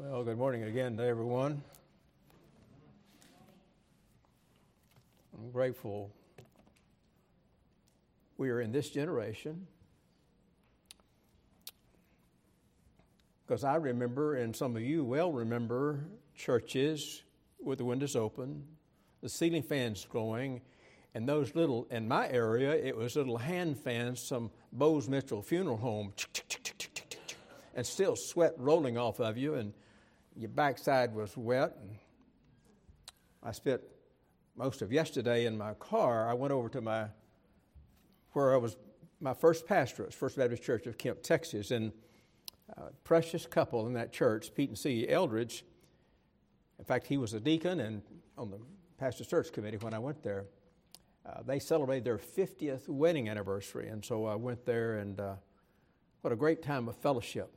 Well, good morning again to everyone. I'm grateful we are in this generation because I remember, and some of you well remember, churches with the windows open, the ceiling fans going, and those little, in my area, it was little hand fans, some Bose Mitchell funeral home, and still sweat rolling off of you, and your backside was wet. I spent most of yesterday in my car. I went over to my where I was my first pastorate, First Baptist Church of Kemp, Texas, and a precious couple in that church, Pete and C. Eldridge. In fact, he was a deacon and on the pastor search committee when I went there. Uh, they celebrated their 50th wedding anniversary, and so I went there, and uh, what a great time of fellowship.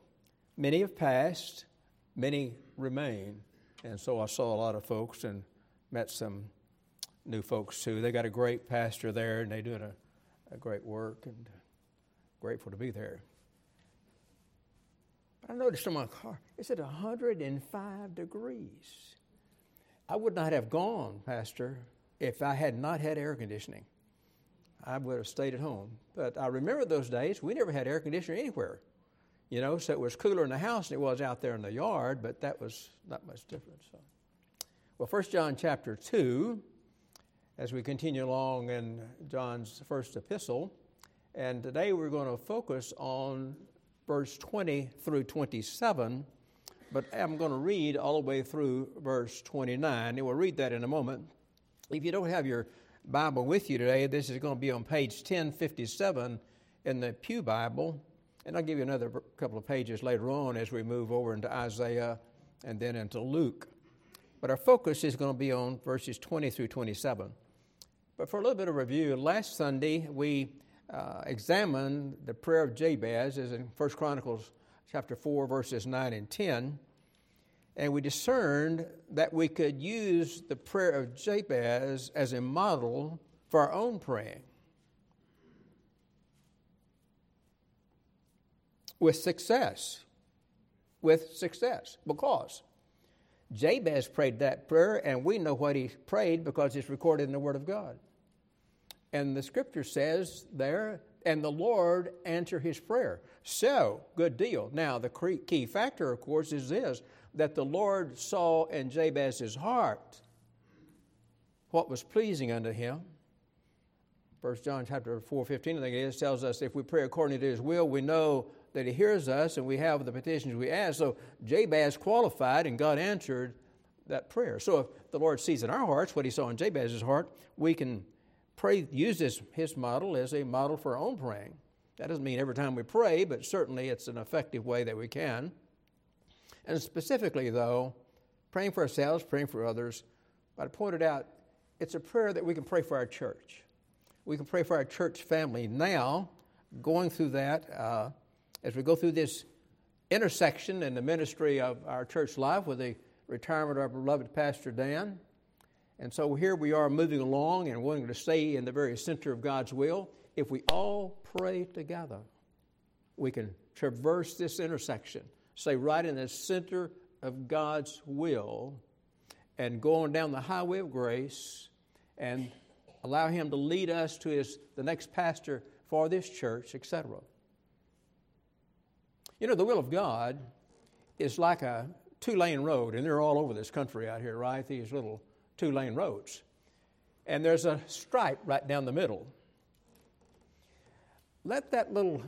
Many have passed, many remain. And so I saw a lot of folks and met some new folks too. They got a great pastor there and they're doing a, a great work and grateful to be there. But I noticed in my car, it's at 105 degrees. I would not have gone, Pastor, if I had not had air conditioning. I would have stayed at home. But I remember those days, we never had air conditioning anywhere you know, so it was cooler in the house than it was out there in the yard, but that was not much different. So, well, First John chapter 2, as we continue along in John's first epistle, and today we're going to focus on verse 20 through 27, but I'm going to read all the way through verse 29, and we'll read that in a moment. If you don't have your Bible with you today, this is going to be on page 1057 in the Pew Bible. And I'll give you another couple of pages later on as we move over into Isaiah and then into Luke. But our focus is going to be on verses 20 through 27. But for a little bit of review, last Sunday we uh, examined the prayer of Jabez, as in 1 Chronicles chapter 4, verses 9 and 10. And we discerned that we could use the prayer of Jabez as a model for our own praying. With success. With success. Because Jabez prayed that prayer, and we know what he prayed because it's recorded in the Word of God. And the scripture says there, and the Lord answered his prayer. So, good deal. Now, the key factor, of course, is this that the Lord saw in Jabez's heart what was pleasing unto him. First John chapter 4, 15, I think it is, tells us if we pray according to his will, we know that He hears us and we have the petitions we ask. So Jabez qualified and God answered that prayer. So if the Lord sees in our hearts what He saw in Jabez's heart, we can pray, use this His model as a model for our own praying. That doesn't mean every time we pray, but certainly it's an effective way that we can. And specifically, though, praying for ourselves, praying for others, but I pointed out it's a prayer that we can pray for our church. We can pray for our church family now, going through that. Uh, as we go through this intersection in the ministry of our church life with the retirement of our beloved Pastor Dan. And so here we are moving along and wanting to stay in the very center of God's will. If we all pray together, we can traverse this intersection, stay right in the center of God's will, and go on down the highway of grace and allow Him to lead us to his, the next pastor for this church, etc. You know, the will of God is like a two lane road, and they're all over this country out here, right? These little two lane roads. And there's a stripe right down the middle. Let that little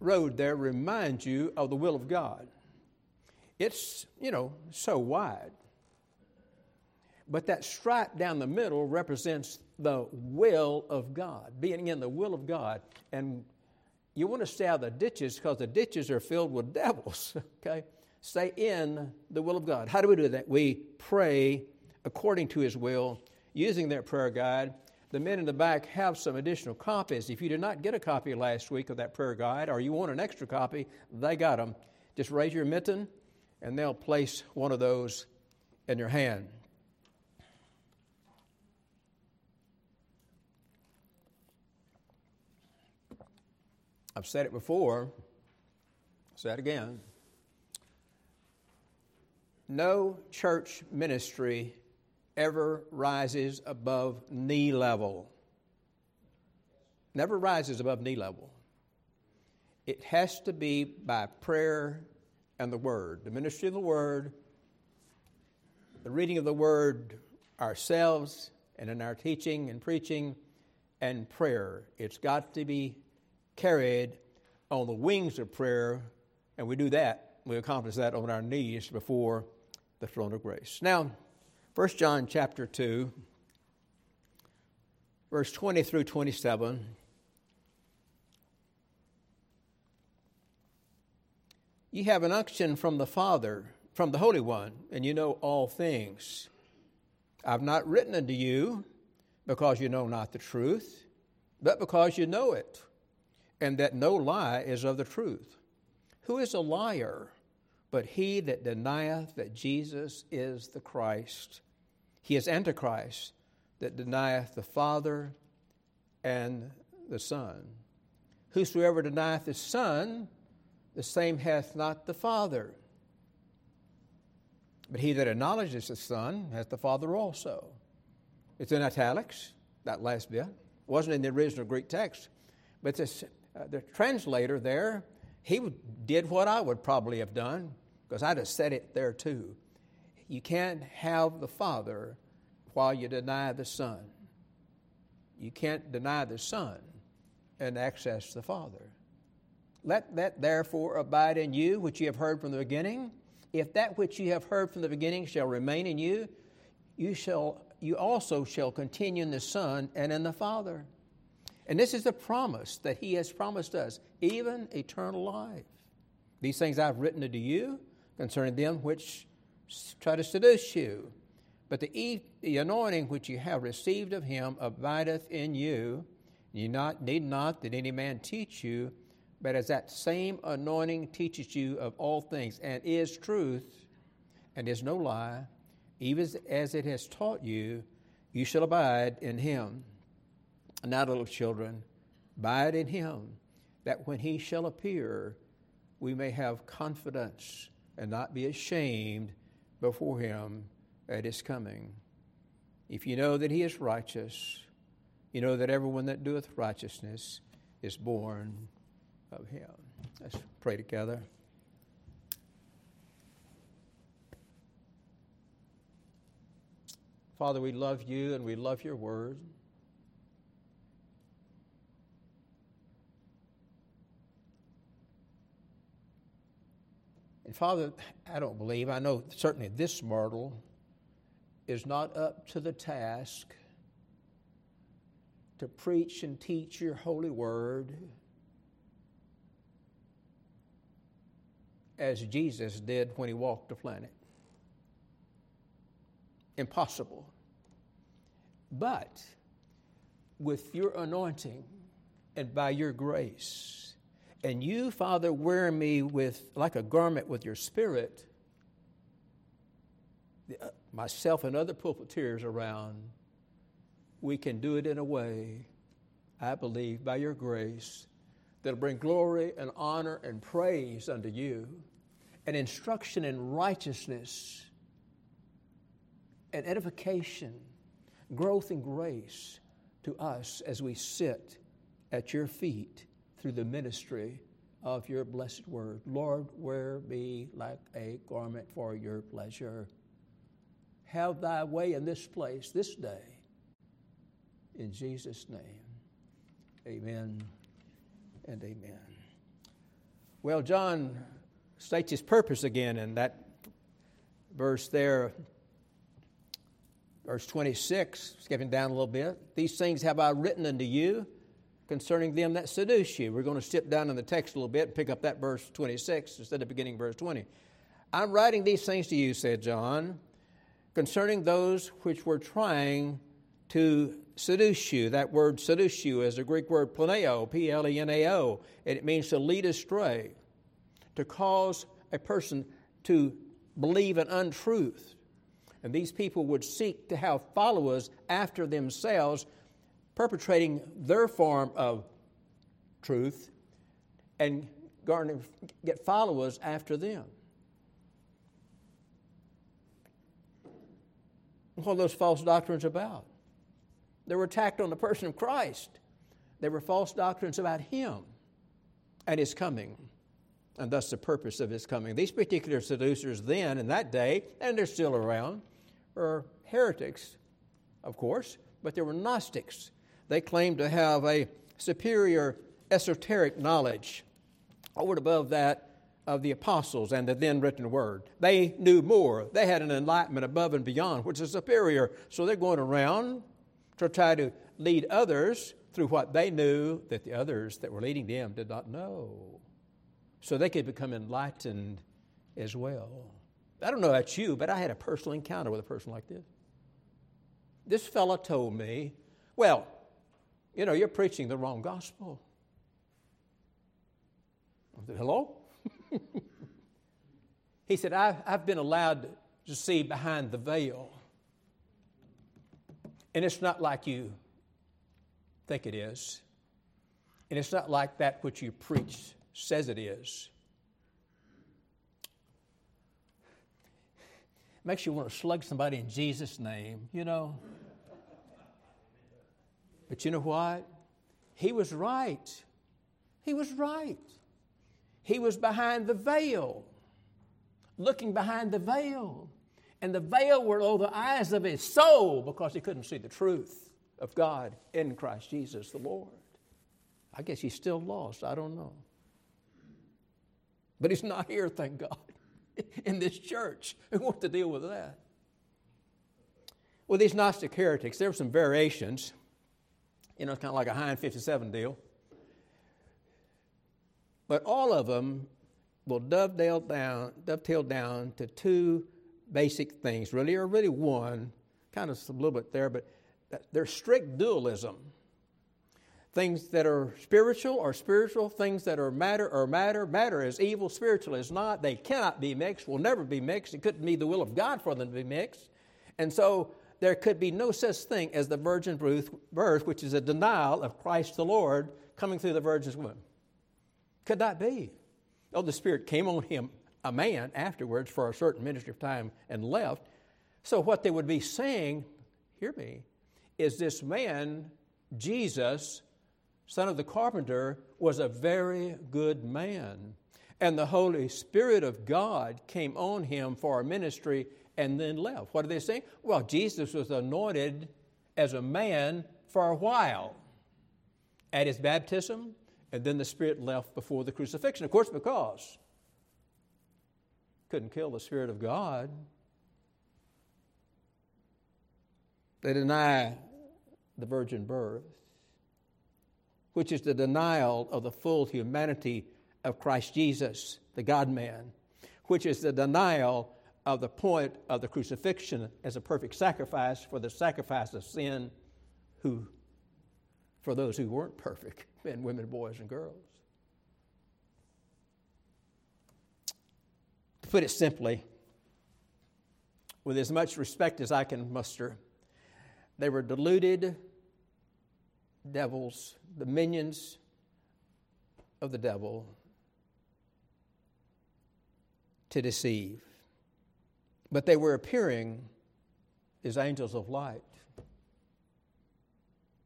road there remind you of the will of God. It's, you know, so wide. But that stripe down the middle represents the will of God, being in the will of God. And you want to stay out of the ditches because the ditches are filled with devils, okay? Stay in the will of God. How do we do that? We pray according to His will using that prayer guide. The men in the back have some additional copies. If you did not get a copy last week of that prayer guide or you want an extra copy, they got them. Just raise your mitten and they'll place one of those in your hand. I've said it before, I'll say it again. no church ministry ever rises above knee level. Never rises above knee level. It has to be by prayer and the Word. The ministry of the Word, the reading of the Word ourselves, and in our teaching and preaching and prayer. It's got to be carried on the wings of prayer, and we do that, we accomplish that on our knees before the throne of grace. Now, 1 John chapter 2, verse 20 through 27. You have an unction from the Father, from the Holy One, and you know all things. I've not written unto you because you know not the truth, but because you know it, and that no lie is of the truth. Who is a liar but he that denieth that Jesus is the Christ? He is Antichrist that denieth the Father and the Son. Whosoever denieth the Son, the same hath not the Father. But he that acknowledges the Son hath the Father also. It's in italics, that last bit. It wasn't in the original Greek text. But this, uh, the translator there, he did what I would probably have done, because I'd have said it there too. You can't have the Father while you deny the Son. You can't deny the Son and access the Father. Let that therefore abide in you, which you have heard from the beginning. If that which you have heard from the beginning shall remain in you, you shall you also shall continue in the Son and in the Father. And this is the promise that He has promised us, even eternal life. These things I've written unto you concerning them which try to seduce you. But the, the anointing which you have received of him abideth in you. You not, need not that any man teach you, but as that same anointing teaches you of all things, and is truth, and is no lie, even as it has taught you, you shall abide in him. And now, little children, abide in him, that when he shall appear, we may have confidence and not be ashamed before him at his coming. If you know that he is righteous, you know that everyone that doeth righteousness is born of him. Let's pray together. Father, we love you and we love your word. Father, I don't believe, I know certainly this mortal is not up to the task to preach and teach your holy word as Jesus did when he walked the planet. Impossible. But with your anointing and by your grace, and you, Father, wear me with like a garment with your spirit, uh, myself and other pulpiteers around, we can do it in a way, I believe, by your grace, that'll bring glory and honor and praise unto you, and instruction in righteousness, and edification, growth and grace to us as we sit at your feet through the ministry of your blessed word. Lord, wear me like a garment for your pleasure. Have thy way in this place this day. In Jesus' name, amen and amen. Well, John states his purpose again in that verse there, verse 26, skipping down a little bit. These things have I written unto you concerning them that seduce you. We're going to step down in the text a little bit and pick up that verse 26 instead of beginning verse 20. I'm writing these things to you, said John, concerning those which were trying to seduce you. That word seduce you is the Greek word planeo, P L E N A O, and it means to lead astray, to cause a person to believe an untruth. And these people would seek to have followers after themselves, perpetrating their form of truth and garner, get followers after them. What are those false doctrines about? They were attacked on the person of Christ. They were false doctrines about Him and His coming, and thus the purpose of His coming. These particular seducers then, in that day, and they're still around, were heretics, of course, but they were Gnostics. They claimed to have a superior esoteric knowledge over and above that of the apostles and the then written word. They knew more. They had an enlightenment above and beyond, which is superior. So they're going around to try to lead others through what they knew that the others that were leading them did not know. So they could become enlightened as well. I don't know about you, but I had a personal encounter with a person like this. This fellow told me, Well, you know, you're preaching the wrong gospel. I said, Hello? he said, I've, I've been allowed to see behind the veil. And it's not like you think it is. And it's not like that which you preach says it is. Makes you want to slug somebody in Jesus' name, you know. But you know what? He was right. He was right. He was behind the veil, looking behind the veil. And the veil were over the eyes of his soul because he couldn't see the truth of God in Christ Jesus the Lord. I guess he's still lost. I don't know. But he's not here, thank God, in this church. Who wants to deal with that? Well, these Gnostic heretics, there were some variations. You know, it's kind of like a Heinz 57 deal. But all of them will dovetail down, dovetail down to two basic things, really, or really one, kind of a little bit there, but they're strict dualism. Things that are spiritual are spiritual, things that are matter are matter. Matter is evil, spiritual is not. They cannot be mixed, will never be mixed. It couldn't be the will of God for them to be mixed. And so there could be no such thing as the virgin birth, which is a denial of Christ the Lord coming through the virgin's womb. Could not be. Oh, the Spirit came on him, a man, afterwards for a certain ministry of time and left. So, what they would be saying, hear me, is this man, Jesus, son of the carpenter, was a very good man. And the Holy Spirit of God came on him for a ministry and then left. What are they saying? Well, Jesus was anointed as a man for a while. At his baptism, and then the Spirit left before the crucifixion. Of course, because couldn't kill the Spirit of God. They deny the virgin birth, which is the denial of the full humanity of Christ Jesus, the God man, which is the denial of the point of the crucifixion as a perfect sacrifice for the sacrifice of sin who for those who weren't perfect men, women, boys, and girls. To put it simply, with as much respect as I can muster, they were deluded devils, the minions of the devil to deceive. But they were appearing as angels of light.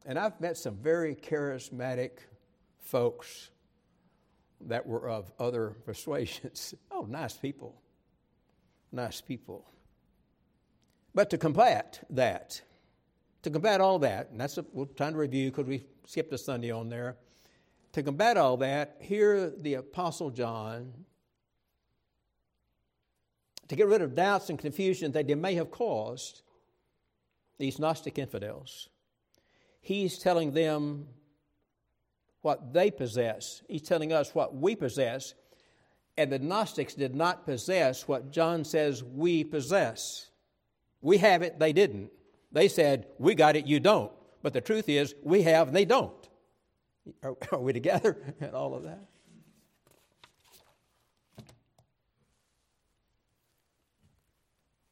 And I've met some very charismatic folks that were of other persuasions. Oh, nice people. Nice people. But to combat that, to combat all that, and that's a, we're trying to review because we skipped a Sunday on there. To combat all that, here the Apostle John, to get rid of doubts and confusion that they may have caused these Gnostic infidels, He's telling them what they possess. He's telling us what we possess. And the Gnostics did not possess what John says we possess. We have it, they didn't. They said, We got it, you don't. But the truth is, we have and they don't. Are, are we together and all of that?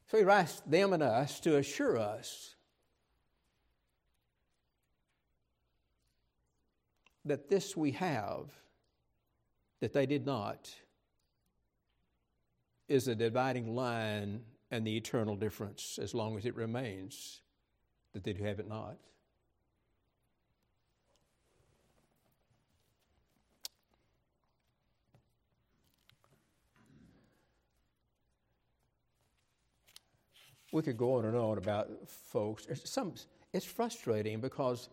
So he writes them and us to assure us that this we have that they did not is a dividing line and the eternal difference as long as it remains that they do have it not. We could go on and on about folks. Some, it's frustrating because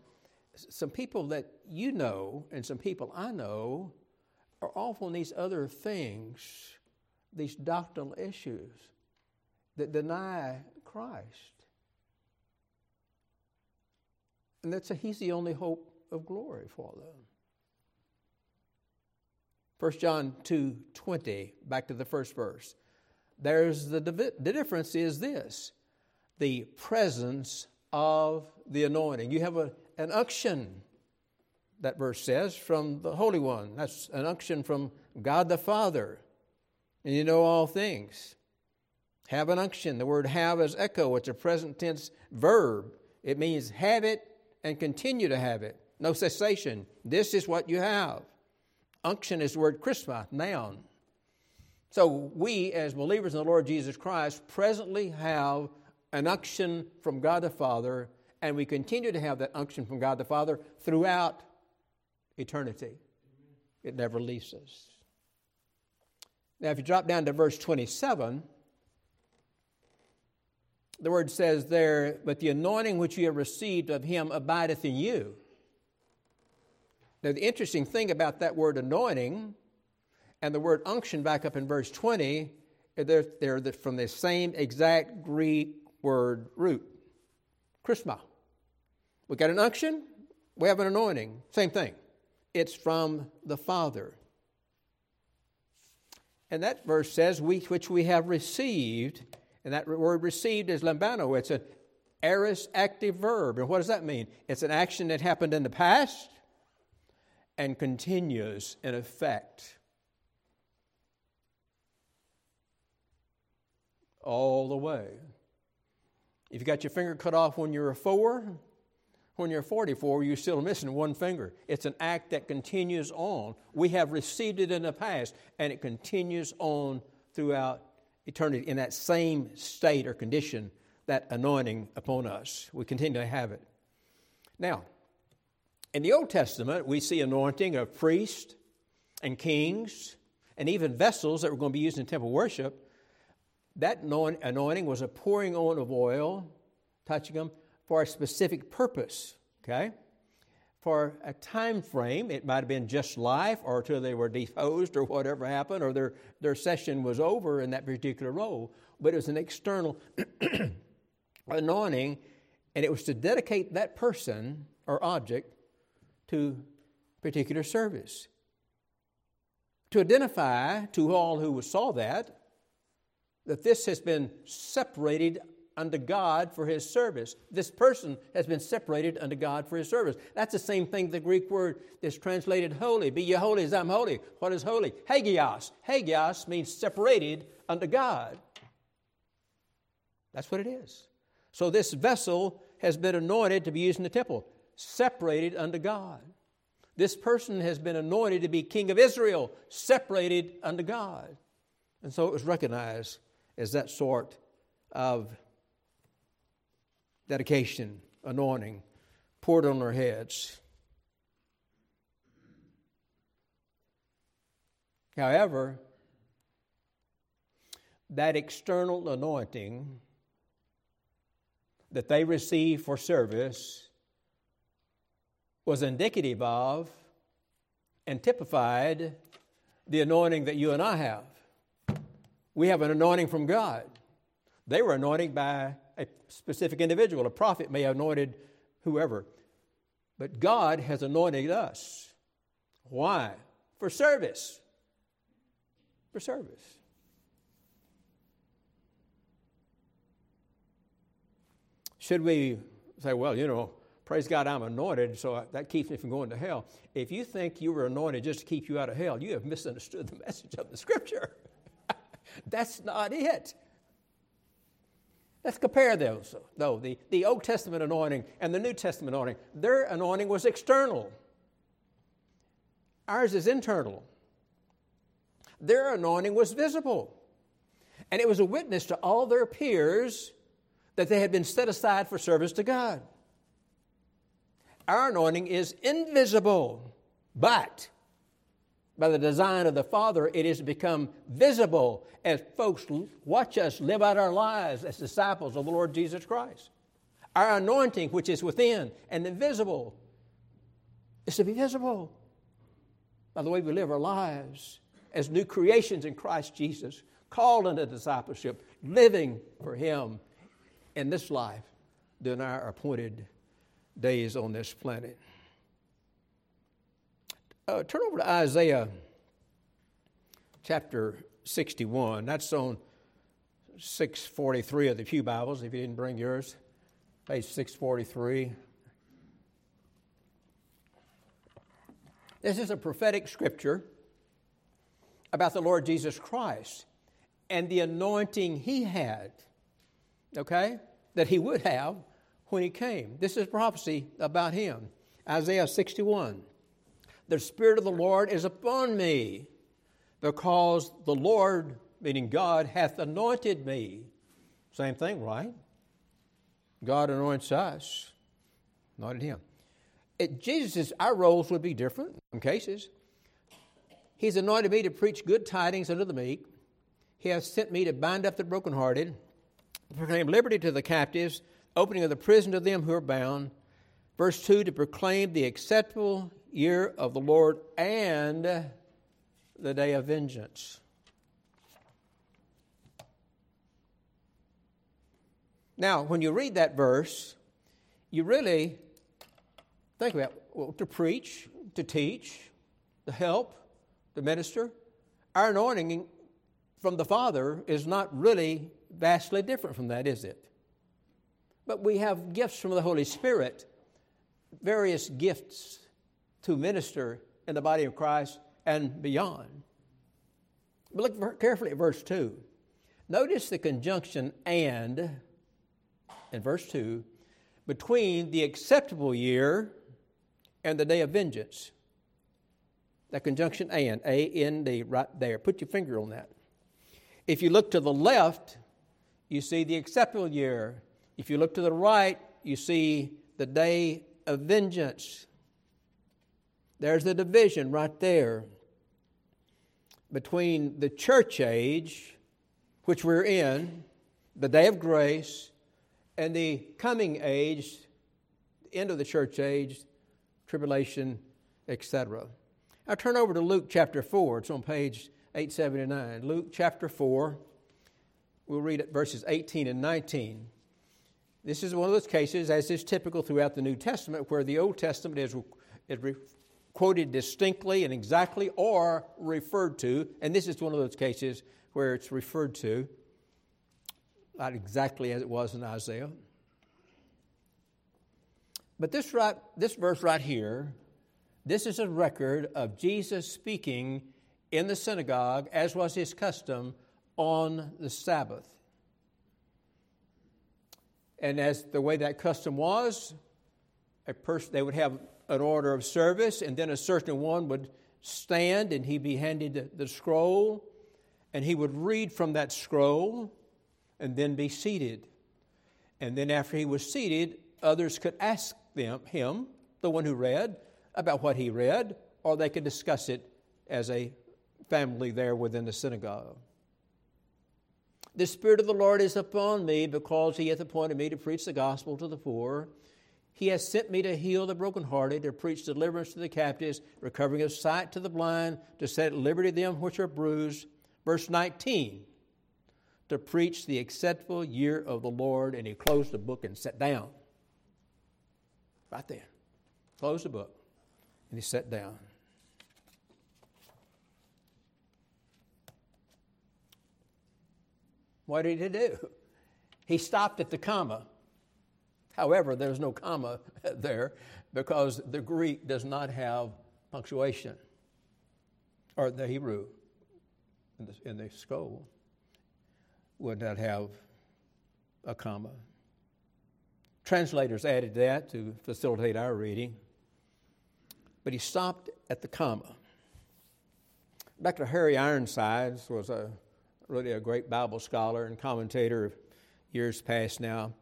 some people that you know and some people I know are off on these other things, these doctrinal issues that deny Christ. And that's a, he's the only hope of glory for them. 1 John 2 20, back to the first verse. There's the, the difference is this the presence of the anointing. You have a, an unction, that verse says, from the Holy One. That's an unction from God the Father. And you know all things. Have an unction. The word have is echo, it's a present tense verb. It means have it and continue to have it. No cessation. This is what you have. Unction is the word charisma, noun. So we, as believers in the Lord Jesus Christ, presently have an unction from God the Father, and we continue to have that unction from God the Father throughout eternity. It never leaves us. Now, if you drop down to verse 27, the word says there, But the anointing which you have received of him abideth in you. Now, the interesting thing about that word anointing and the word unction back up in verse 20, they're, they're from the same exact Greek word root. Chrisma. We got an unction, we have an anointing. Same thing. It's from the Father. And that verse says, we, which we have received, and that word received is lambano. It's an aorist active verb. And what does that mean? It's an action that happened in the past and continues in effect all the way. If you got your finger cut off when you were four, when you're 44, you're still missing one finger. It's an act that continues on. We have received it in the past, and it continues on throughout eternity in that same state or condition, that anointing upon us. We continue to have it. Now, in the Old Testament, we see anointing of priests and kings and even vessels that were going to be used in temple worship that anointing was a pouring on of oil, touching them for a specific purpose, okay? For a time frame, it might have been just life or until they were deposed or whatever happened or their, their session was over in that particular role. But it was an external anointing, and it was to dedicate that person or object to particular service. To identify to all who saw that that this has been separated unto God for his service. This person has been separated unto God for his service. That's the same thing the Greek word is translated holy. Be ye holy as I'm holy. What is holy? Hagios. Hagios means separated unto God. That's what it is. So this vessel has been anointed to be used in the temple, separated unto God. This person has been anointed to be king of Israel, separated unto God. And so it was recognized is that sort of dedication, anointing poured on their heads. However, that external anointing that they received for service was indicative of and typified the anointing that you and I have. We have an anointing from God. They were anointed by a specific individual. A prophet may have anointed whoever. But God has anointed us. Why? For service. For service. Should we say, well, you know, praise God, I'm anointed, so that keeps me from going to hell? If you think you were anointed just to keep you out of hell, you have misunderstood the message of the scripture. That's not it. Let's compare those, though. The, the Old Testament anointing and the New Testament anointing, their anointing was external. Ours is internal. Their anointing was visible. And it was a witness to all their peers that they had been set aside for service to God. Our anointing is invisible, but by the design of the Father, it has become visible as folks watch us live out our lives as disciples of the Lord Jesus Christ. Our anointing, which is within and invisible, is to be visible by the way we live our lives as new creations in Christ Jesus, called into discipleship, living for Him in this life during our appointed days on this planet. Uh, turn over to Isaiah chapter 61. That's on 643 of the Pew Bibles, if you didn't bring yours. Page 643. This is a prophetic scripture about the Lord Jesus Christ and the anointing he had, okay, that he would have when he came. This is prophecy about him. Isaiah 61. The Spirit of the Lord is upon me, because the Lord, meaning God, hath anointed me. Same thing, right? God anoints us, anointed him. It, Jesus, our roles would be different in cases. He's anointed me to preach good tidings unto the meek. He has sent me to bind up the brokenhearted, proclaim liberty to the captives, opening of the prison to them who are bound. Verse 2 to proclaim the acceptable year of the Lord and the day of vengeance. Now, when you read that verse, you really think about well, to preach, to teach, to help, to minister. Our anointing from the Father is not really vastly different from that, is it? But we have gifts from the Holy Spirit, various gifts to minister in the body of Christ and beyond. But look carefully at verse 2. Notice the conjunction and in verse 2 between the acceptable year and the day of vengeance. That conjunction and, A N D, right there. Put your finger on that. If you look to the left, you see the acceptable year. If you look to the right, you see the day of vengeance. There's a division right there between the church age, which we're in, the day of grace, and the coming age, end of the church age, tribulation, etc. Now turn over to Luke chapter 4. It's on page 879. Luke chapter 4. We'll read verses 18 and 19. This is one of those cases, as is typical throughout the New Testament, where the Old Testament is, is quoted distinctly and exactly or referred to, and this is one of those cases where it's referred to, not exactly as it was in Isaiah. But this, right, this verse right here, this is a record of Jesus speaking in the synagogue, as was his custom, on the Sabbath. And as the way that custom was, a person they would have an order of service, and then a certain one would stand and he'd be handed the, the scroll, and he would read from that scroll and then be seated. And then after he was seated, others could ask them, him, the one who read, about what he read, or they could discuss it as a family there within the synagogue. The Spirit of the Lord is upon me because he hath appointed me to preach the gospel to the poor. He has sent me to heal the brokenhearted, to preach deliverance to the captives, recovering of sight to the blind, to set at liberty them which are bruised. Verse 19, to preach the acceptable year of the Lord. And he closed the book and sat down. Right there. Closed the book. And he sat down. What did he do? He stopped at the comma. However, there's no comma there because the Greek does not have punctuation, or the Hebrew in the, in the scroll would not have a comma. Translators added that to facilitate our reading, but he stopped at the comma. Dr. Harry Ironsides was a, really a great Bible scholar and commentator of years past now.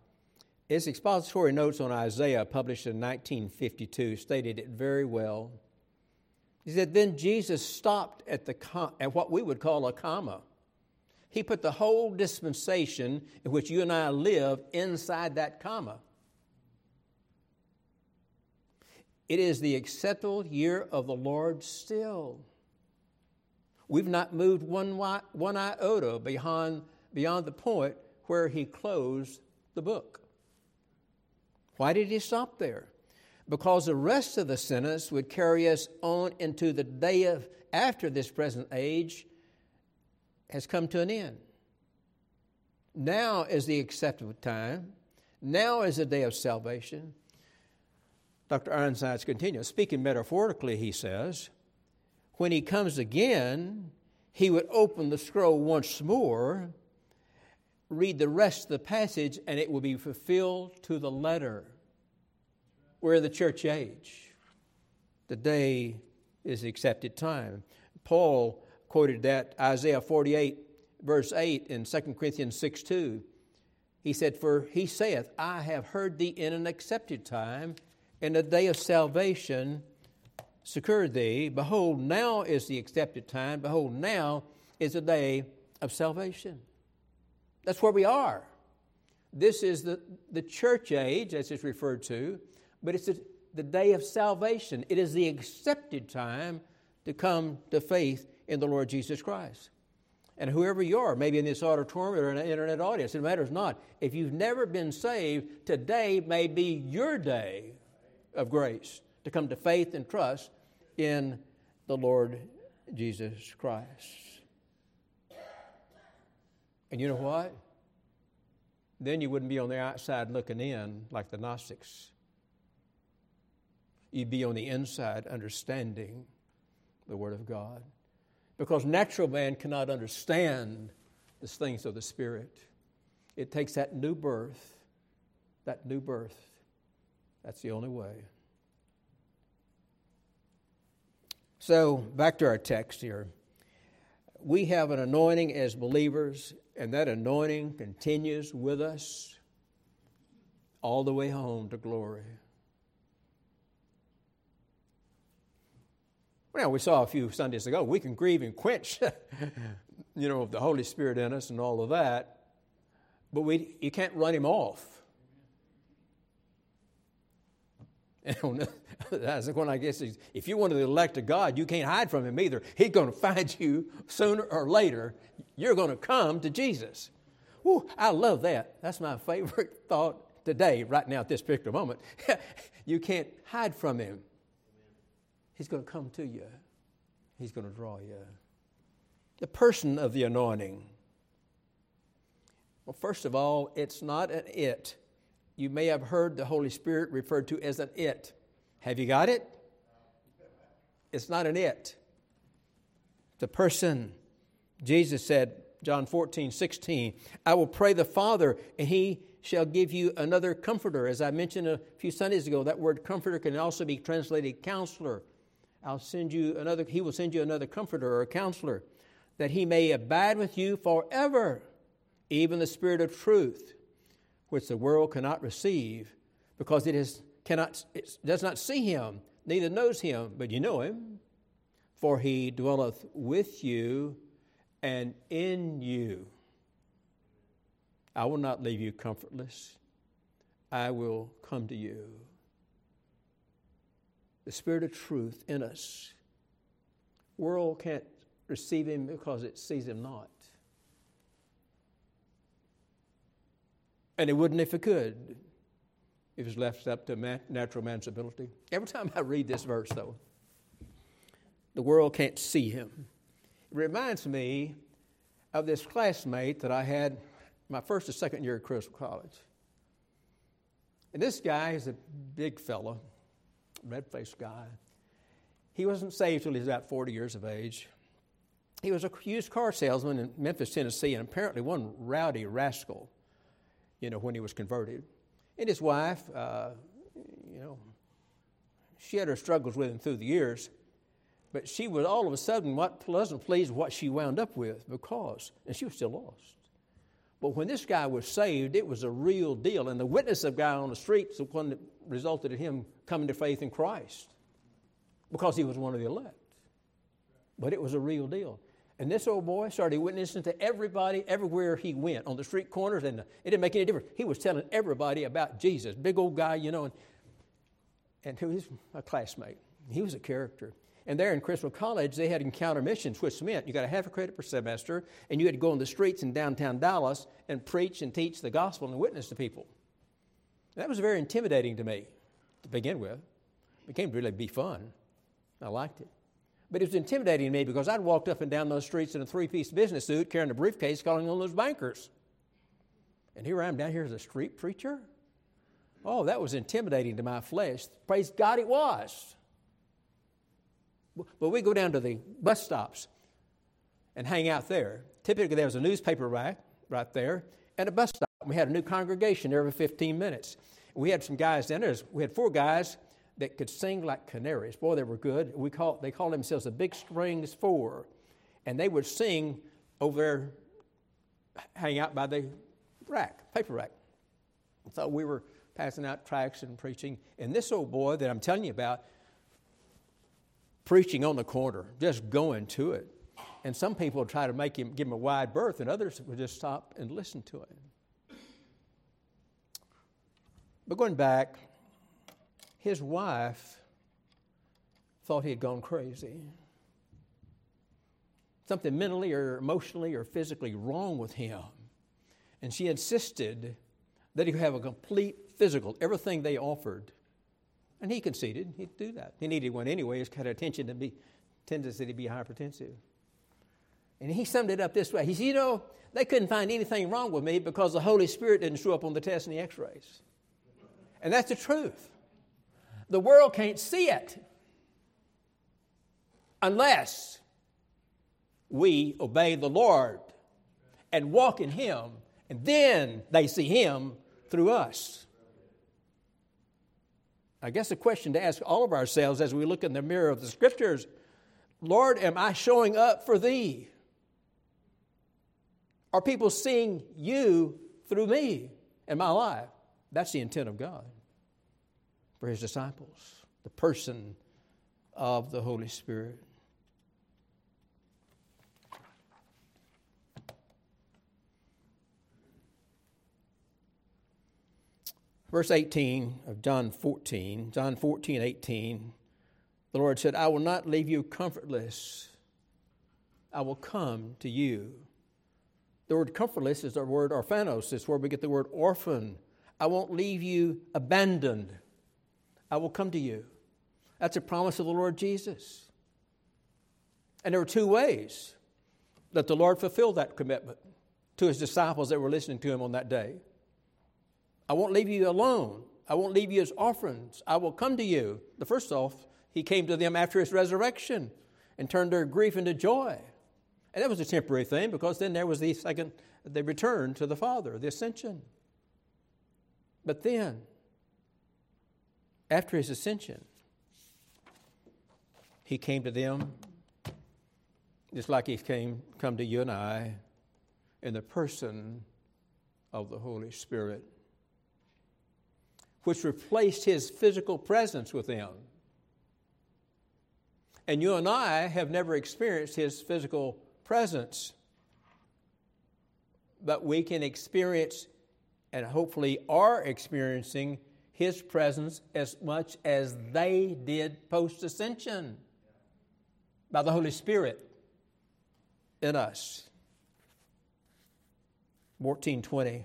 His expository notes on Isaiah, published in 1952, stated it very well. He said, Then Jesus stopped at, the com- at what we would call a comma. He put the whole dispensation in which you and I live inside that comma. It is the acceptable year of the Lord still. We've not moved one, one iota beyond, beyond the point where he closed the book. Why did he stop there? Because the rest of the sentence would carry us on into the day of after this present age has come to an end. Now is the acceptable time. Now is the day of salvation. Dr. Ironsides continues, speaking metaphorically, he says, when he comes again, he would open the scroll once more, read the rest of the passage, and it will be fulfilled to the letter. We're in the church age. The day is the accepted time. Paul quoted that Isaiah 48, verse 8, in 2 Corinthians 6 2. He said, For he saith, I have heard thee in an accepted time in the day of salvation succor thee. Behold, now is the accepted time. Behold, now is the day of salvation. That's where we are. This is the, the church age, as it's referred to, but it's the, the day of salvation. It is the accepted time to come to faith in the Lord Jesus Christ. And whoever you are, maybe in this auditorium or in an internet audience, it matters not. If you've never been saved, today may be your day of grace to come to faith and trust in the Lord Jesus Christ. And you know what? Then you wouldn't be on the outside looking in like the Gnostics. You'd be on the inside understanding the Word of God. Because natural man cannot understand the things of the Spirit. It takes that new birth, that new birth. That's the only way. So, back to our text here. We have an anointing as believers, and that anointing continues with us all the way home to glory. Well, we saw a few Sundays ago, we can grieve and quench, you know, the Holy Spirit in us and all of that, but we, you can't run him off. And one I guess if you want to elect a God, you can't hide from him either. He's going to find you sooner or later. You're going to come to Jesus. Whew, I love that. That's my favorite thought today, right now at this particular moment. you can't hide from him. He's going to come to you. He's going to draw you. The person of the anointing. Well, first of all, it's not an it you may have heard the Holy Spirit referred to as an it. Have you got it? It's not an it. The person. Jesus said, John 14, 16, I will pray the Father, and he shall give you another comforter. As I mentioned a few Sundays ago, that word comforter can also be translated counselor. I'll send you another, he will send you another comforter or counselor, that he may abide with you forever, even the Spirit of truth which the world cannot receive because it, is, cannot, does not see him, neither knows him, but you know him, for he dwelleth with you and in you. I will not leave you comfortless. I will come to you. The Spirit of truth in us. World can't receive him because it sees him not. And it wouldn't if it could, if it's left up to man, natural man's ability. Every time I read this verse, though, the world can't see him. It reminds me of this classmate that I had my first or second year at Criswell College. And this guy is a big fellow, red faced guy. He wasn't saved till he was about 40 years of age. He was a used car salesman in Memphis, Tennessee, and apparently one rowdy rascal you know, when he was converted. And his wife, uh, you know, she had her struggles with him through the years. But she was all of a sudden what wasn't pleased with what she wound up with because, and she was still lost. But when this guy was saved, it was a real deal. And the witness of guy on the streets the one that resulted in him coming to faith in Christ because he was one of the elect. But it was a real deal. And this old boy started witnessing to everybody everywhere he went, on the street corners, and it didn't make any difference. He was telling everybody about Jesus. Big old guy, you know, and, and he was a classmate. He was a character. And there in Criswell College, they had encounter missions, which meant you got a half a credit per semester, and you had to go on the streets in downtown Dallas and preach and teach the gospel and witness to people. That was very intimidating to me to begin with. It became to really be fun. I liked it. But it was intimidating to me because I'd walked up and down those streets in a three piece business suit carrying a briefcase calling on those bankers. And here I am down here as a street preacher. Oh, that was intimidating to my flesh. Praise God, it was. But we go down to the bus stops and hang out there. Typically, there was a newspaper rack right there and a bus stop. We had a new congregation every 15 minutes. We had some guys down there. We had four guys that could sing like canaries. Boy, they were good. We call, they called themselves the Big Strings Four. And they would sing over there, hang out by the rack, paper rack. So we were passing out tracts and preaching. And this old boy that I'm telling you about, preaching on the corner, just going to it. And some people would try to make him, give him a wide berth, and others would just stop and listen to him. But going back, his wife thought he had gone crazy. Something mentally or emotionally or physically wrong with him. And she insisted that he have a complete physical, everything they offered. And he conceded he'd do that. He needed one anyway. He's got a tension to be, tendency to be hypertensive. And he summed it up this way. He said, You know, they couldn't find anything wrong with me because the Holy Spirit didn't show up on the test and the x rays. And that's the truth. The world can't see it unless we obey the Lord and walk in Him, and then they see Him through us. I guess the question to ask all of ourselves as we look in the mirror of the scriptures Lord, am I showing up for thee? Are people seeing you through me in my life? That's the intent of God for his disciples, the person of the Holy Spirit. Verse 18 of John 14, John 14, 18, the Lord said, I will not leave you comfortless. I will come to you. The word comfortless is the word orphanos, it's where we get the word orphan. I won't leave you abandoned. I will come to you. That's a promise of the Lord Jesus. And there were two ways that the Lord fulfilled that commitment to his disciples that were listening to him on that day. I won't leave you alone. I won't leave you as orphans. I will come to you. The first off, he came to them after his resurrection and turned their grief into joy. And that was a temporary thing because then there was the second, the return to the Father, the ascension. But then, after his ascension, he came to them just like he came come to you and I in the person of the Holy Spirit which replaced his physical presence with them. And you and I have never experienced his physical presence, but we can experience and hopefully are experiencing his presence as much as they did post ascension by the Holy Spirit in us. 1420.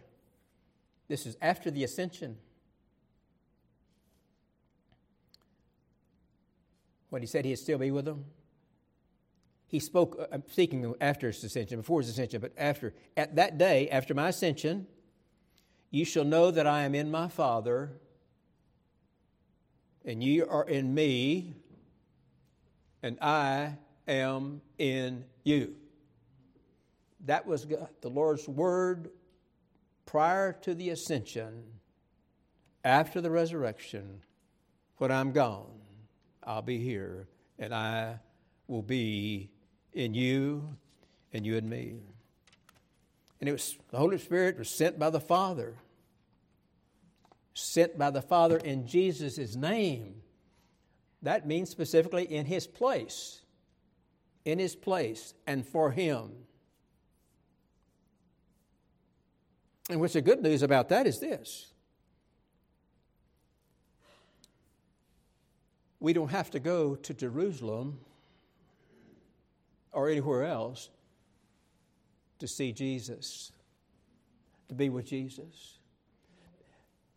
This is after the ascension. when he said he'd still be with them? He spoke, uh, I'm speaking after his ascension, before his ascension, but after. At that day, after my ascension, you shall know that I am in my Father, and ye are in me, and I am in you. That was the Lord's word prior to the ascension, after the resurrection, when I'm gone. I'll be here and I will be in you and you and me. And it was the Holy Spirit was sent by the Father. Sent by the Father in Jesus' name. That means specifically in his place. In his place and for him. And what's the good news about that is this we don't have to go to Jerusalem or anywhere else to see Jesus, to be with Jesus.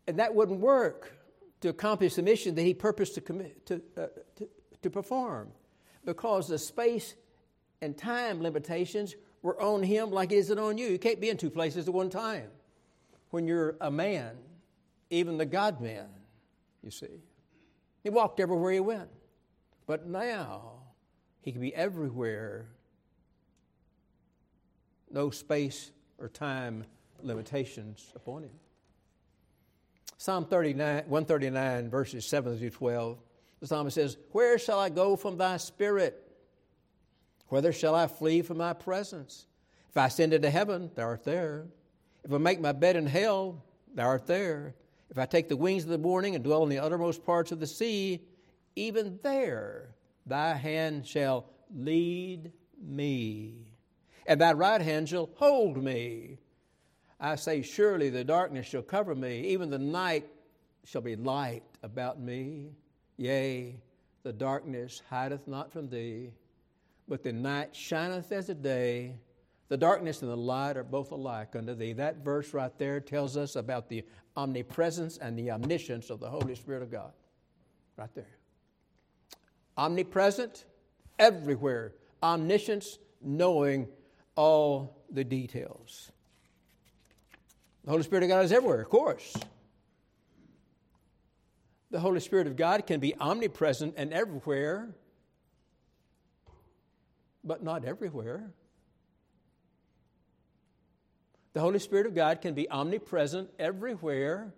And that wouldn't work to accomplish the mission that he purposed to, commit, to, uh, to, to perform because the space and time limitations were on him like it isn't on you. You can't be in two places at one time when you're a man, even the God man, you see. He walked everywhere he went. But now he can be everywhere. No space or time limitations upon him. Psalm 39, 139, verses 7 through 12, the psalmist says, Where shall I go from thy spirit? Whither shall I flee from thy presence? If I ascend into heaven, thou art there. If I make my bed in hell, thou art there. If I take the wings of the morning and dwell in the uttermost parts of the sea, even there thy hand shall lead me, and thy right hand shall hold me. I say, Surely the darkness shall cover me, even the night shall be light about me. Yea, the darkness hideth not from thee, but the night shineth as the day. The darkness and the light are both alike unto thee. That verse right there tells us about the omnipresence and the omniscience of the Holy Spirit of God. Right there. Omnipresent, everywhere. Omniscience, knowing all the details. The Holy Spirit of God is everywhere, of course. The Holy Spirit of God can be omnipresent and everywhere, but not everywhere. The Holy Spirit of God can be omnipresent everywhere,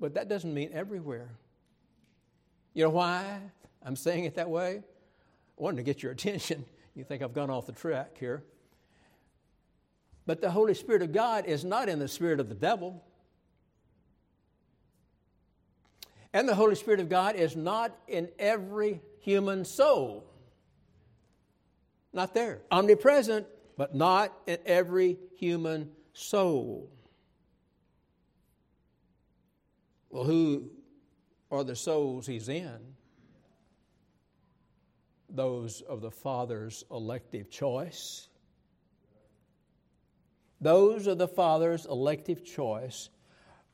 but that doesn't mean everywhere. You know why I'm saying it that way? I wanted to get your attention. You think I've gone off the track here. But the Holy Spirit of God is not in the spirit of the devil. And the Holy Spirit of God is not in every human soul. Not there. Omnipresent, but not in every human soul. Well, who are the souls he's in? Those of the Father's elective choice. Those of the Father's elective choice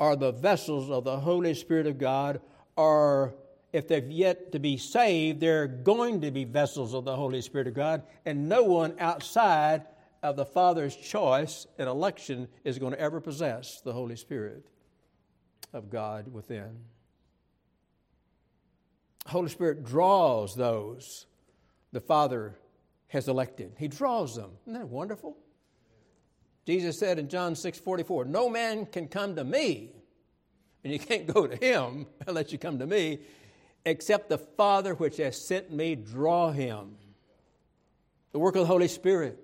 are the vessels of the Holy Spirit of God, are if they've yet to be saved, they're going to be vessels of the Holy Spirit of God, and no one outside of the Father's choice and election is going to ever possess the Holy Spirit of God within. Holy Spirit draws those the Father has elected. He draws them. Isn't that wonderful? Jesus said in John 6 44, No man can come to me, and you can't go to him unless you come to me, except the Father which has sent me draw him. The work of the Holy Spirit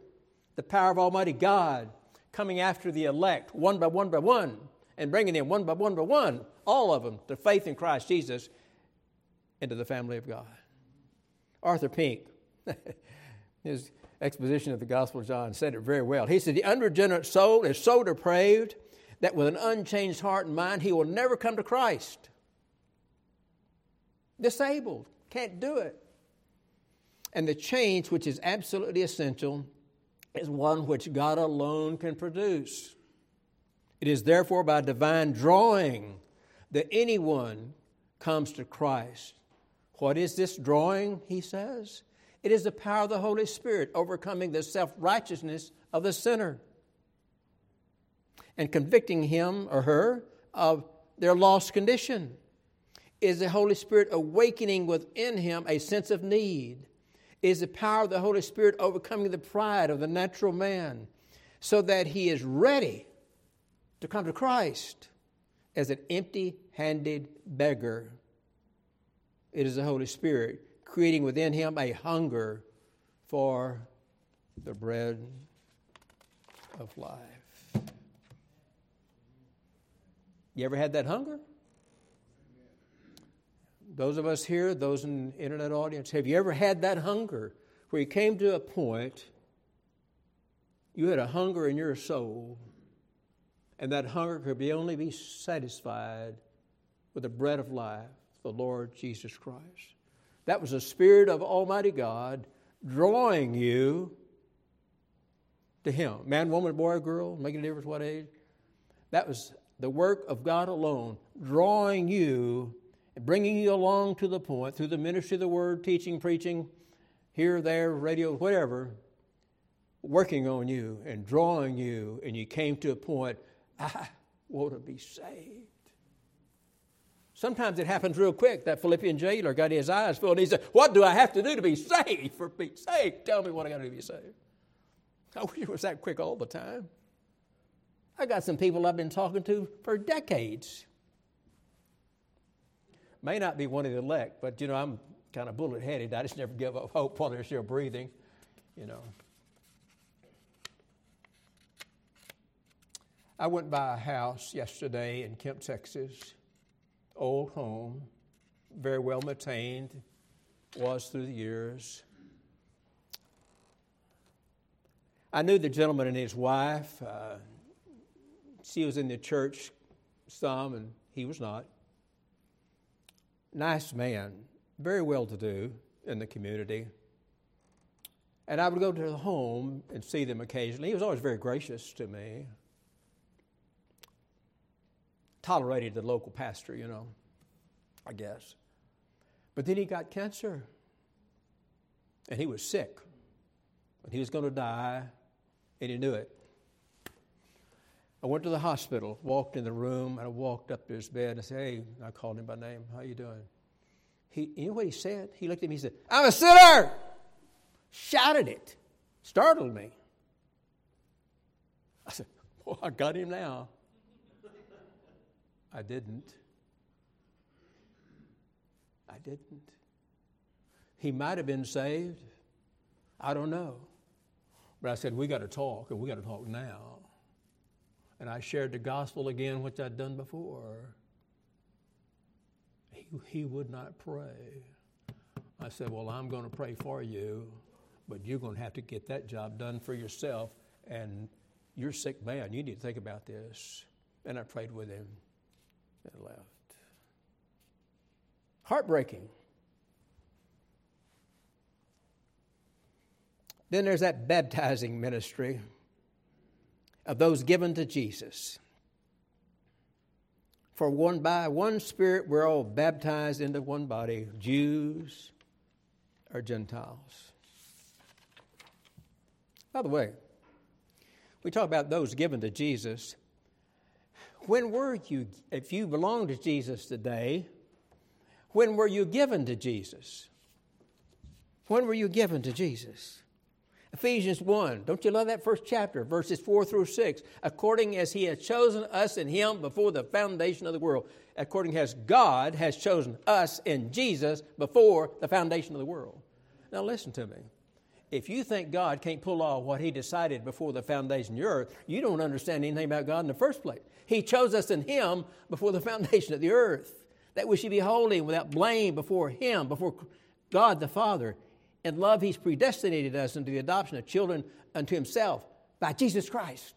the power of Almighty God coming after the elect one by one by one and bringing them one by one by one, all of them, to faith in Christ Jesus into the family of God. Arthur Pink, his exposition of the Gospel of John, said it very well. He said, The unregenerate soul is so depraved that with an unchanged heart and mind, he will never come to Christ. Disabled, can't do it. And the change, which is absolutely essential, is one which God alone can produce. It is therefore by divine drawing that anyone comes to Christ. What is this drawing, he says? It is the power of the Holy Spirit overcoming the self righteousness of the sinner and convicting him or her of their lost condition. It is the Holy Spirit awakening within him a sense of need is the power of the Holy Spirit overcoming the pride of the natural man so that he is ready to come to Christ as an empty handed beggar. It is the Holy Spirit creating within him a hunger for the bread of life. You ever had that hunger? Those of us here, those in the internet audience, have you ever had that hunger where you came to a point, you had a hunger in your soul, and that hunger could be only be satisfied with the bread of life, the Lord Jesus Christ? That was the Spirit of Almighty God drawing you to Him. Man, woman, boy, girl, making a difference what age. That was the work of God alone, drawing you bringing you along to the point through the ministry of the Word, teaching, preaching, here, there, radio, whatever, working on you and drawing you, and you came to a point, ah, I want to be saved. Sometimes it happens real quick. That Philippian jailer got his eyes filled. And he said, What do I have to do to be saved? For Pete's sake, tell me what I got to do to be saved. I wish it was that quick all the time. I got some people I've been talking to for decades. May not be one of the elect, but you know, I'm kind of bullet headed. I just never give up hope while they're still breathing, you know. I went by a house yesterday in Kemp, Texas, old home, very well maintained, was through the years. I knew the gentleman and his wife. Uh, she was in the church some, and he was not. Nice man, very well to do in the community. And I would go to the home and see them occasionally. He was always very gracious to me. Tolerated the local pastor, you know, I guess. But then he got cancer. And he was sick. And he was going to die and he knew it. I went to the hospital, walked in the room, and I walked up to his bed and I said, Hey, I called him by name. How you doing? He, you know what he said? He looked at me and said, I'm a sinner! Shouted it. Startled me. I said, Well, I got him now. I didn't. I didn't. He might have been saved. I don't know. But I said, we got to talk, and we got to talk now. And I shared the gospel again, which I'd done before. He, he would not pray. I said, Well, I'm going to pray for you, but you're going to have to get that job done for yourself. And you're sick man. You need to think about this. And I prayed with him and left. Heartbreaking. Then there's that baptizing ministry of those given to Jesus. For one by one Spirit, we're all baptized into one body, Jews or Gentiles. By the way, we talk about those given to Jesus. When were you, if you belong to Jesus today, when were you given to Jesus? When were you given to Jesus? Ephesians 1. Don't you love that first chapter, verses 4 through 6? According as he has chosen us in him before the foundation of the world. According as God has chosen us in Jesus before the foundation of the world. Now listen to me. If you think God can't pull off what he decided before the foundation of the earth, you don't understand anything about God in the first place. He chose us in him before the foundation of the earth. That we should be holy without blame before him, before God the Father. In love, He's predestinated us into the adoption of children unto Himself by Jesus Christ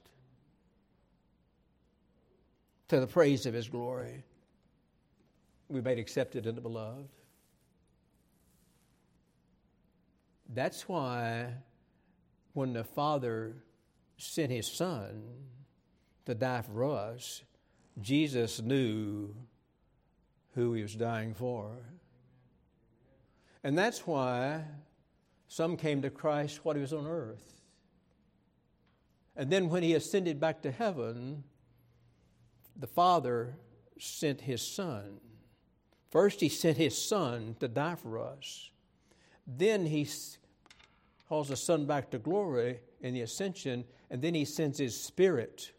to the praise of His glory. We've made accepted in the beloved. That's why when the Father sent His Son to die for us, Jesus knew who He was dying for. And that's why some came to Christ while he was on earth. And then when he ascended back to heaven, the Father sent his Son. First, he sent his Son to die for us. Then he calls the Son back to glory in the ascension, and then he sends his Spirit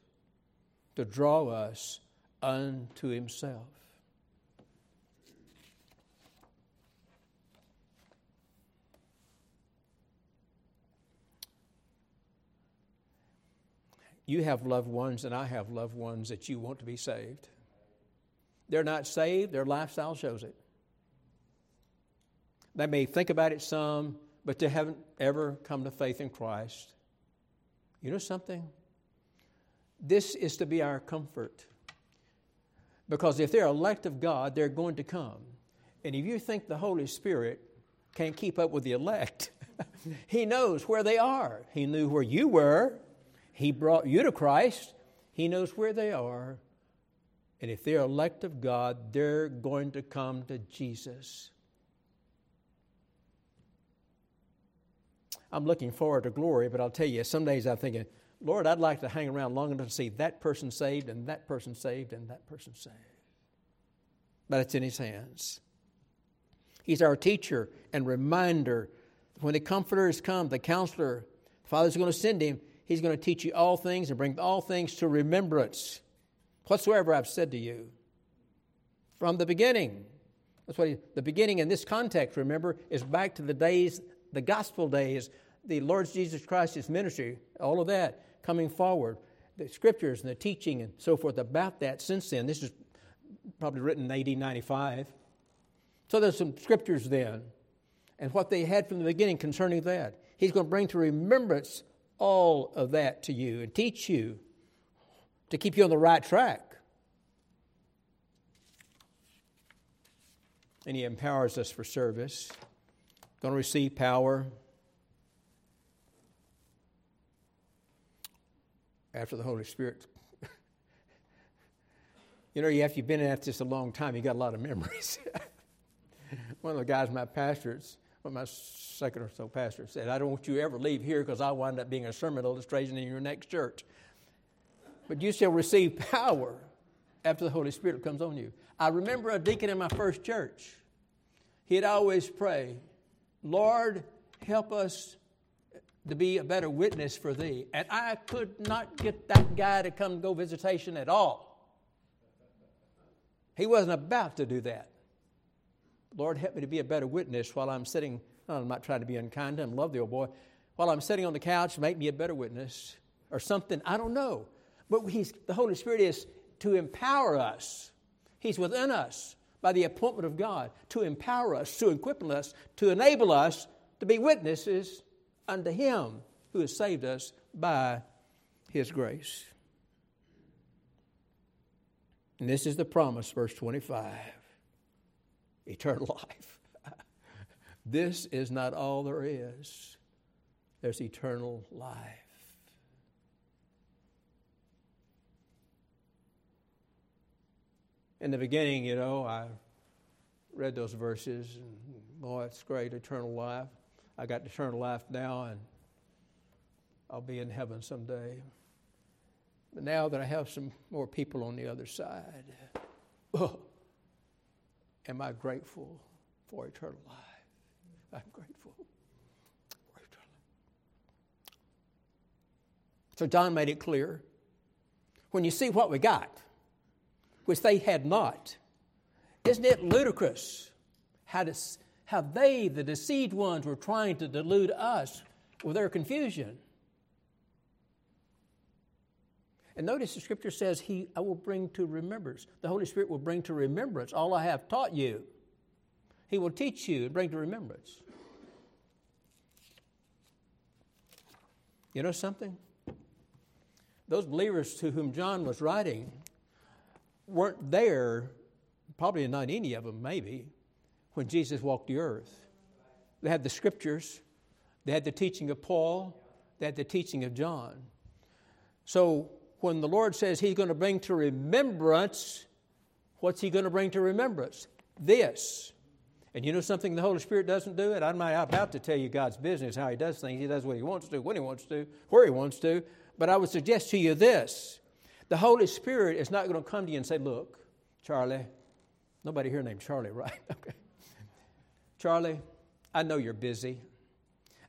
to draw us unto himself. You have loved ones, and I have loved ones that you want to be saved. They're not saved, their lifestyle shows it. They may think about it some, but they haven't ever come to faith in Christ. You know something? This is to be our comfort. Because if they're elect of God, they're going to come. And if you think the Holy Spirit can't keep up with the elect, He knows where they are. He knew where you were. He brought you to Christ. He knows where they are. And if they're elect of God, they're going to come to Jesus. I'm looking forward to glory, but I'll tell you, some days I'm thinking, Lord, I'd like to hang around long enough to see that person saved and that person saved and that person saved. But it's in His hands. He's our teacher and reminder. When the Comforter has come, the Counselor, the Father's going to send Him. He's going to teach you all things and bring all things to remembrance. Whatsoever I've said to you. From the beginning. That's what he, the beginning in this context, remember, is back to the days, the gospel days, the Lord Jesus Christ's ministry, all of that coming forward, the scriptures and the teaching and so forth about that since then. This is probably written in AD 95. So there's some scriptures then and what they had from the beginning concerning that. He's going to bring to remembrance all of that to you and teach you to keep you on the right track. And He empowers us for service. Going to receive power after the Holy Spirit. you know, after you've been at this a long time, you got a lot of memories. one of the guys, my pastors, one of my second or so pastors, said, I don't want you to ever leave here because I'll wind up being a sermon illustration in your next church. But you shall receive power after the Holy Spirit comes on you. I remember a deacon in my first church. He'd always pray, Lord, help us to be a better witness for thee. And I could not get that guy to come go visitation at all. He wasn't about to do that. Lord, help me to be a better witness while I'm sitting. I'm not trying to be unkind him, love the old boy. While I'm sitting on the couch, make me a better witness or something. I don't know. But he's, the Holy Spirit is to empower us. He's within us by the appointment of God to empower us, to equip us, to enable us to be witnesses unto Him who has saved us by His grace. And this is the promise, verse 25 eternal life. this is not all there is, there's eternal life. In the beginning, you know, I read those verses, and boy, it's great, eternal life. I got eternal life now, and I'll be in heaven someday. But now that I have some more people on the other side, oh, am I grateful for eternal life? I'm grateful for eternal life. So John made it clear. When you see what we got, which they had not, isn't it ludicrous how, to, how they, the deceived ones, were trying to delude us with their confusion? And notice the scripture says, He I will bring to remembrance. The Holy Spirit will bring to remembrance all I have taught you. He will teach you and bring to remembrance. You know something? Those believers to whom John was writing weren't there, probably not any of them, maybe, when Jesus walked the earth. They had the scriptures, they had the teaching of Paul, they had the teaching of John. So when the Lord says He's going to bring to remembrance, what's He going to bring to remembrance? This. And you know something the Holy Spirit doesn't do it? I'm not about to tell you God's business, how He does things. He does what He wants to, when He wants to, where He wants to. But I would suggest to you this the Holy Spirit is not going to come to you and say, Look, Charlie, nobody here named Charlie, right? okay. Charlie, I know you're busy.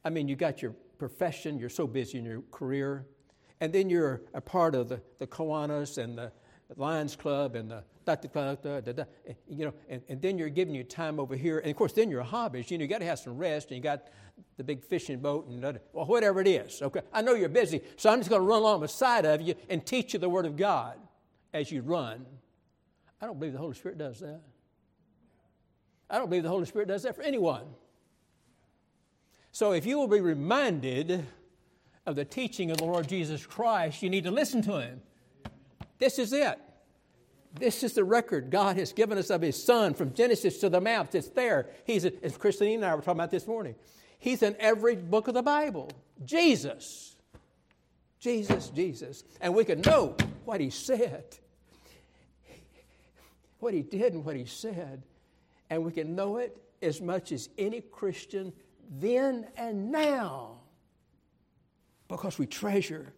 I mean, you got your profession, you're so busy in your career and then you're a part of the, the Kiwanis and the Lions Club and the da, da, da, da, da, you know, and, and then you're giving your time over here. And of course, then your hobbies. You know, you got to have some rest and you got the big fishing boat and well, whatever it is. Okay, I know you're busy, so I'm just going to run along beside of you and teach you the Word of God as you run. I don't believe the Holy Spirit does that. I don't believe the Holy Spirit does that for anyone. So if you will be reminded of the teaching of the Lord Jesus Christ, you need to listen to Him. This is it. This is the record God has given us of His Son from Genesis to the Mount. It's there. He's, as Christine and I were talking about this morning, He's in every book of the Bible. Jesus. Jesus, Jesus. And we can know what He said, what He did, and what He said. And we can know it as much as any Christian then and now because we treasure,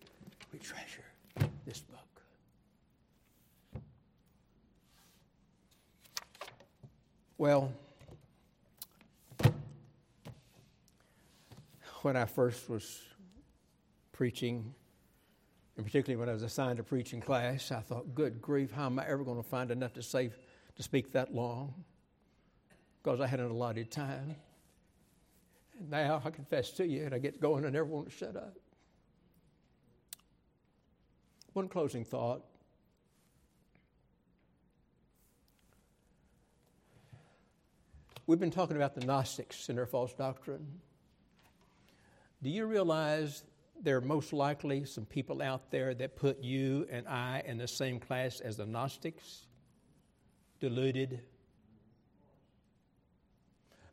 we treasure this book. Well, when I first was preaching, and particularly when I was assigned a preaching class, I thought, good grief, how am I ever going to find enough to say to speak that long? Because I had an allotted time. And now I confess to you, and I get going and never want to shut up. One closing thought. We've been talking about the Gnostics and their false doctrine. Do you realize there are most likely some people out there that put you and I in the same class as the Gnostics? Deluded.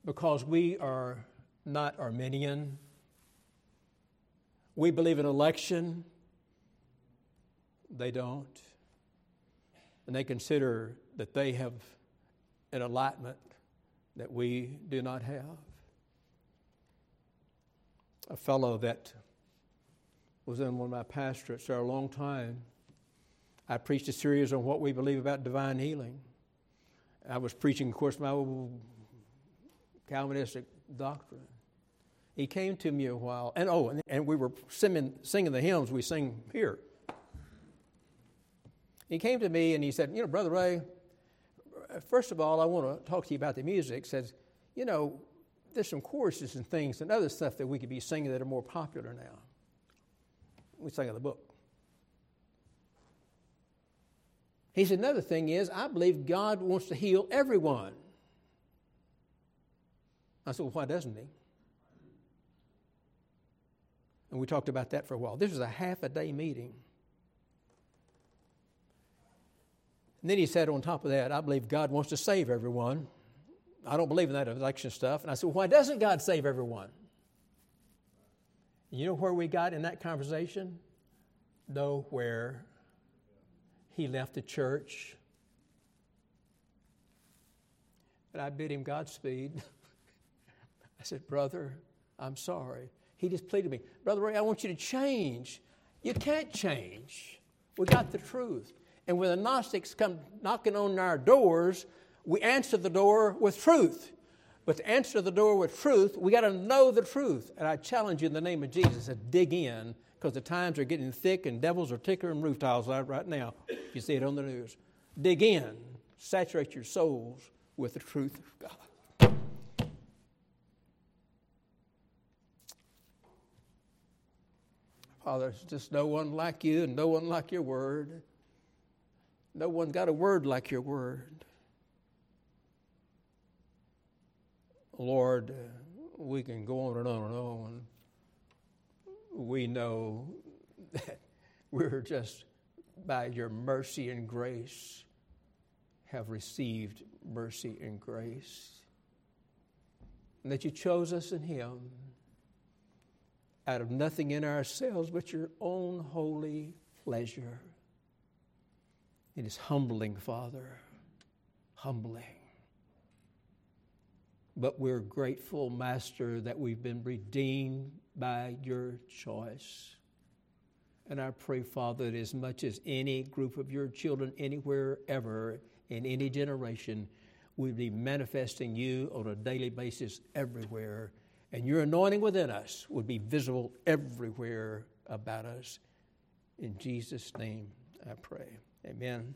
Because we are not Arminian. We believe in election. They don't. And they consider that they have an allotment that we do not have. A fellow that was in one of my pastorates for a long time, I preached a series on what we believe about divine healing. I was preaching, of course, my old Calvinistic doctrine. He came to me a while, and oh, and, and we were singing, singing the hymns we sing here. He came to me and he said, You know, Brother Ray, first of all, I want to talk to you about the music. Says, You know, there's some choruses and things and other stuff that we could be singing that are more popular now. We sang in the book. He said, Another thing is, I believe God wants to heal everyone. I said, Well, why doesn't He? And we talked about that for a while. This was a half a day meeting. And then he said, on top of that, I believe God wants to save everyone. I don't believe in that election stuff. And I said, why doesn't God save everyone? You know where we got in that conversation? Nowhere. He left the church. And I bid him Godspeed. I said, Brother, I'm sorry. He just pleaded me, Brother Ray, I want you to change. You can't change. We got the truth. And when the Gnostics come knocking on our doors, we answer the door with truth. But to answer the door with truth, we got to know the truth. And I challenge you in the name of Jesus to dig in because the times are getting thick and devils are tickling roof tiles right now. You see it on the news. Dig in, saturate your souls with the truth of God. Father, there's just no one like you and no one like your word. No one's got a word like your word. Lord, uh, we can go on and on and on. We know that we're just by your mercy and grace have received mercy and grace. And that you chose us in Him out of nothing in ourselves but your own holy pleasure. It is humbling, Father, humbling. But we're grateful, Master, that we've been redeemed by your choice. And I pray, Father, that as much as any group of your children, anywhere, ever, in any generation, we be manifesting you on a daily basis everywhere. And your anointing within us would be visible everywhere about us. In Jesus' name, I pray. Amen.